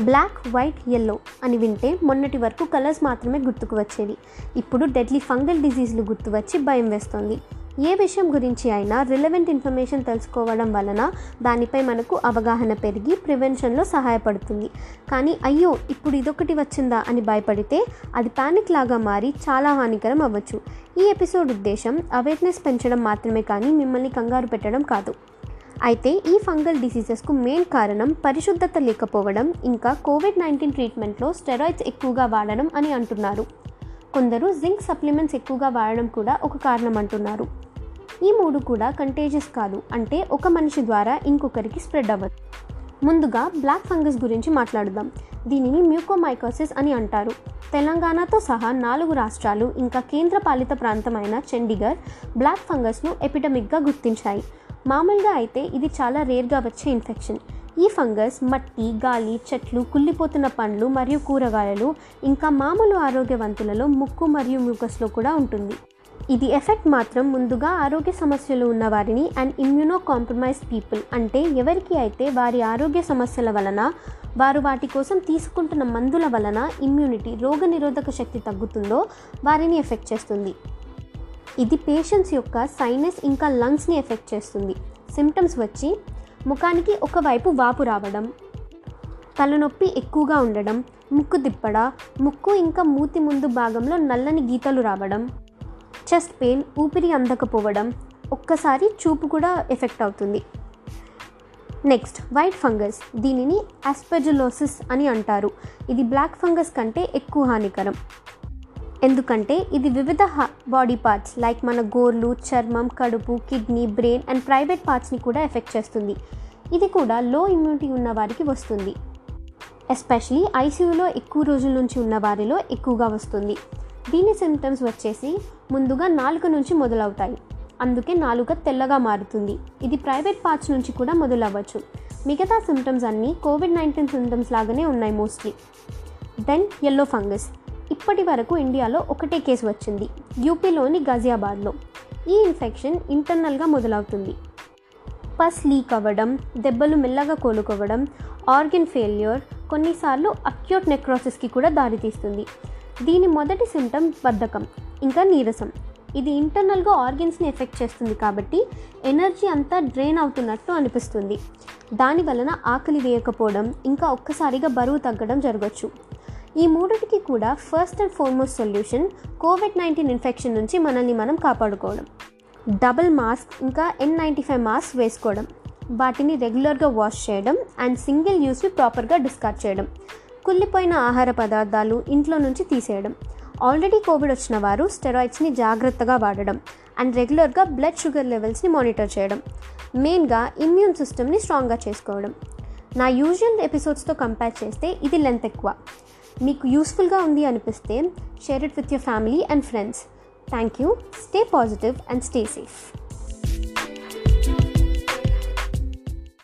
Black white yellow అని వింటే మొన్నటి వరకు కలర్స్ మాత్రమే గుర్తుకు వచ్చేవి. ఇప్పుడు డెడ్లీ ఫంగల్ డిజీజ్లు గుర్తు వచ్చి భయం వేస్తుంది. ఏ విషయం గురించి అయినా రిలవెంట్ ఇన్ఫర్మేషన్ తెలుసుకోవడం వలన దానిపై మనకు అవగాహన పెరిగి ప్రివెన్షన్లో సహాయపడుతుంది. కానీ అయ్యో ఇప్పుడు ఇదొకటి వచ్చిందా అని భయపడితే అది పానిక్ లాగా మారి చాలా హానికరం అవ్వచ్చు. ఈ ఎపిసోడ్ ఉద్దేశం అవేర్నెస్ పెంచడం మాత్రమే కానీ మిమ్మల్ని కంగారు పెట్టడం కాదు. అయితే ఈ ఫంగల్ డిసీజెస్కు మెయిన్ కారణం పరిశుద్ధత లేకపోవడం ఇంకా కోవిడ్ నైన్టీన్ ట్రీట్మెంట్లో స్టెరాయిడ్స్ ఎక్కువగా వాడడం అని అంటున్నారు. కొందరు జింక్ సప్లిమెంట్స్ ఎక్కువగా వాడడం కూడా ఒక కారణం అంటున్నారు. ఈ మూడు కూడా కంటేజియస్ కాదు అంటే ఒక మనిషి ద్వారా ఇంకొకరికి స్ప్రెడ్ అవ్వదు. ముందుగా బ్లాక్ ఫంగస్ గురించి మాట్లాడుదాం. దీనిని మ్యూకోమైకోసిస్ అని అంటారు. తెలంగాణతో సహా నాలుగు రాష్ట్రాలు ఇంకా కేంద్రపాలిత ప్రాంతమైన చండీగఢ్ బ్లాక్ ఫంగస్ను ఎపిడమిక్గా గుర్తించాయి. మామూలుగా అయితే ఇది చాలా రేర్గా వచ్చే ఇన్ఫెక్షన్. ఈ ఫంగస్ మట్టి గాలి చెట్లు కుళ్ళిపోతున్న పండ్లు మరియు కూరగాయలు ఇంకా మామూలు ఆరోగ్యవంతులలో ముక్కు మరియు మ్యూకస్లో కూడా ఉంటుంది. ఇది ఎఫెక్ట్ మాత్రం ముందుగా ఆరోగ్య సమస్యలు ఉన్న వారిని అండ్ ఇమ్యూనో కాంప్రమైజ్ పీపుల్ అంటే ఎవరికి అయితే వారి ఆరోగ్య సమస్యల వలన వారు వాటి కోసం తీసుకుంటున్న మందుల వలన ఇమ్యూనిటీ రోగనిరోధక శక్తి తగ్గుతుందో వారిని ఎఫెక్ట్ చేస్తుంది. ఇది పేషెంట్స్ యొక్క సైనస్ ఇంకా లంగ్స్ని ఎఫెక్ట్ చేస్తుంది. సిమ్టమ్స్ వచ్చి ముఖానికి ఒకవైపు వాపు రావడం తలనొప్పి ఎక్కువగా ఉండడం ముక్కు తిప్పడ ముక్కు ఇంకా మూతి ముందు భాగంలో నల్లని గీతలు రావడం చెస్ట్ పెయిన్ ఊపిరి అందకపోవడం ఒక్కసారి చూపు కూడా ఎఫెక్ట్ అవుతుంది. నెక్స్ట్ వైట్ ఫంగస్ దీనిని ఆస్పెజులోసిస్ అని అంటారు. ఇది బ్లాక్ ఫంగస్ కంటే ఎక్కువ హానికరం. ఎందుకంటే ఇది వివిధ బాడీ పార్ట్స్ లైక్ మన గోర్లు చర్మం కడుపు కిడ్నీ బ్రెయిన్ అండ్ ప్రైవేట్ పార్ట్స్ని కూడా ఎఫెక్ట్ చేస్తుంది. ఇది కూడా లో ఇమ్యూనిటీ ఉన్న వారికి వస్తుంది. ఎస్పెషలీ ఐసీయూలో ఎక్కువ రోజుల నుంచి ఉన్న వారిలో ఎక్కువగా వస్తుంది. దీని సిమ్టమ్స్ వచ్చేసి ముందుగా నాలుక నుంచి మొదలవుతాయి. అందుకే నాలుక తెల్లగా మారుతుంది. ఇది ప్రైవేట్ పార్ట్స్ నుంచి కూడా మొదలవ్వచ్చు. మిగతా సిమ్టమ్స్ అన్నీ కోవిడ్ నైన్టీన్ సిమ్టమ్స్ లాగానే ఉన్నాయి మోస్ట్లీ దెన్ ఎల్లో ఫంగస్ ఇప్పటి వరకు ఇండియాలో ఒకటే కేసు వచ్చింది. యూపీలోని గజియాబాద్లో ఈ ఇన్ఫెక్షన్ ఇంటర్నల్గా మొదలవుతుంది. పస్ లీక్ అవ్వడం దెబ్బలు మెల్లగా కోలుకోవడం ఆర్గన్ ఫెయిల్యూర్ కొన్నిసార్లు అక్యూట్ నెక్రోసిస్కి కూడా దారితీస్తుంది. దీని మొదటి సిమ్టమ్ బద్ధకం ఇంకా నీరసం. ఇది ఇంటర్నల్గా ఆర్గన్స్ని ఎఫెక్ట్ చేస్తుంది కాబట్టి ఎనర్జీ అంతా డ్రైన్ అవుతున్నట్టు అనిపిస్తుంది. దాని వలన ఆకలి వేయకపోవడం ఇంకా ఒక్కసారిగా బరువు తగ్గడం జరగచ్చు. ఈ మూడిటికి కూడా first and foremost solution COVID nineteen infection నుంచి మనల్ని మనం కాపాడుకోవడం. డబుల్ మాస్క్ ఇంకా ఎన్ నైంటీ ఫైవ్ మాస్క్ వేసుకోవడం. వాటిని రెగ్యులర్గా వాష్ చేయడం అండ్ సింగిల్ యూస్ని ప్రాపర్గా డిస్కార్డ్ చేయడం. కుళ్ళిపోయిన ఆహార పదార్థాలు ఇంట్లో నుంచి తీసేయడం. ఆల్రెడీ కోవిడ్ వచ్చిన వారు స్టెరాయిడ్స్ని జాగ్రత్తగా వాడడం అండ్ రెగ్యులర్గా బ్లడ్ షుగర్ లెవెల్స్ని మానిటర్ చేయడం. మెయిన్గా ఇమ్యూన్ సిస్టమ్ని స్ట్రాంగ్గా చేసుకోవడం. నా యూజువల్ ఎపిసోడ్స్తో కంపేర్ చేస్తే ఇది లెంత్ ఎక్కువ. మీకు యూస్ఫుల్గా ఉంది అనిపిస్తే share it with your family and friends thank you stay positive and stay safe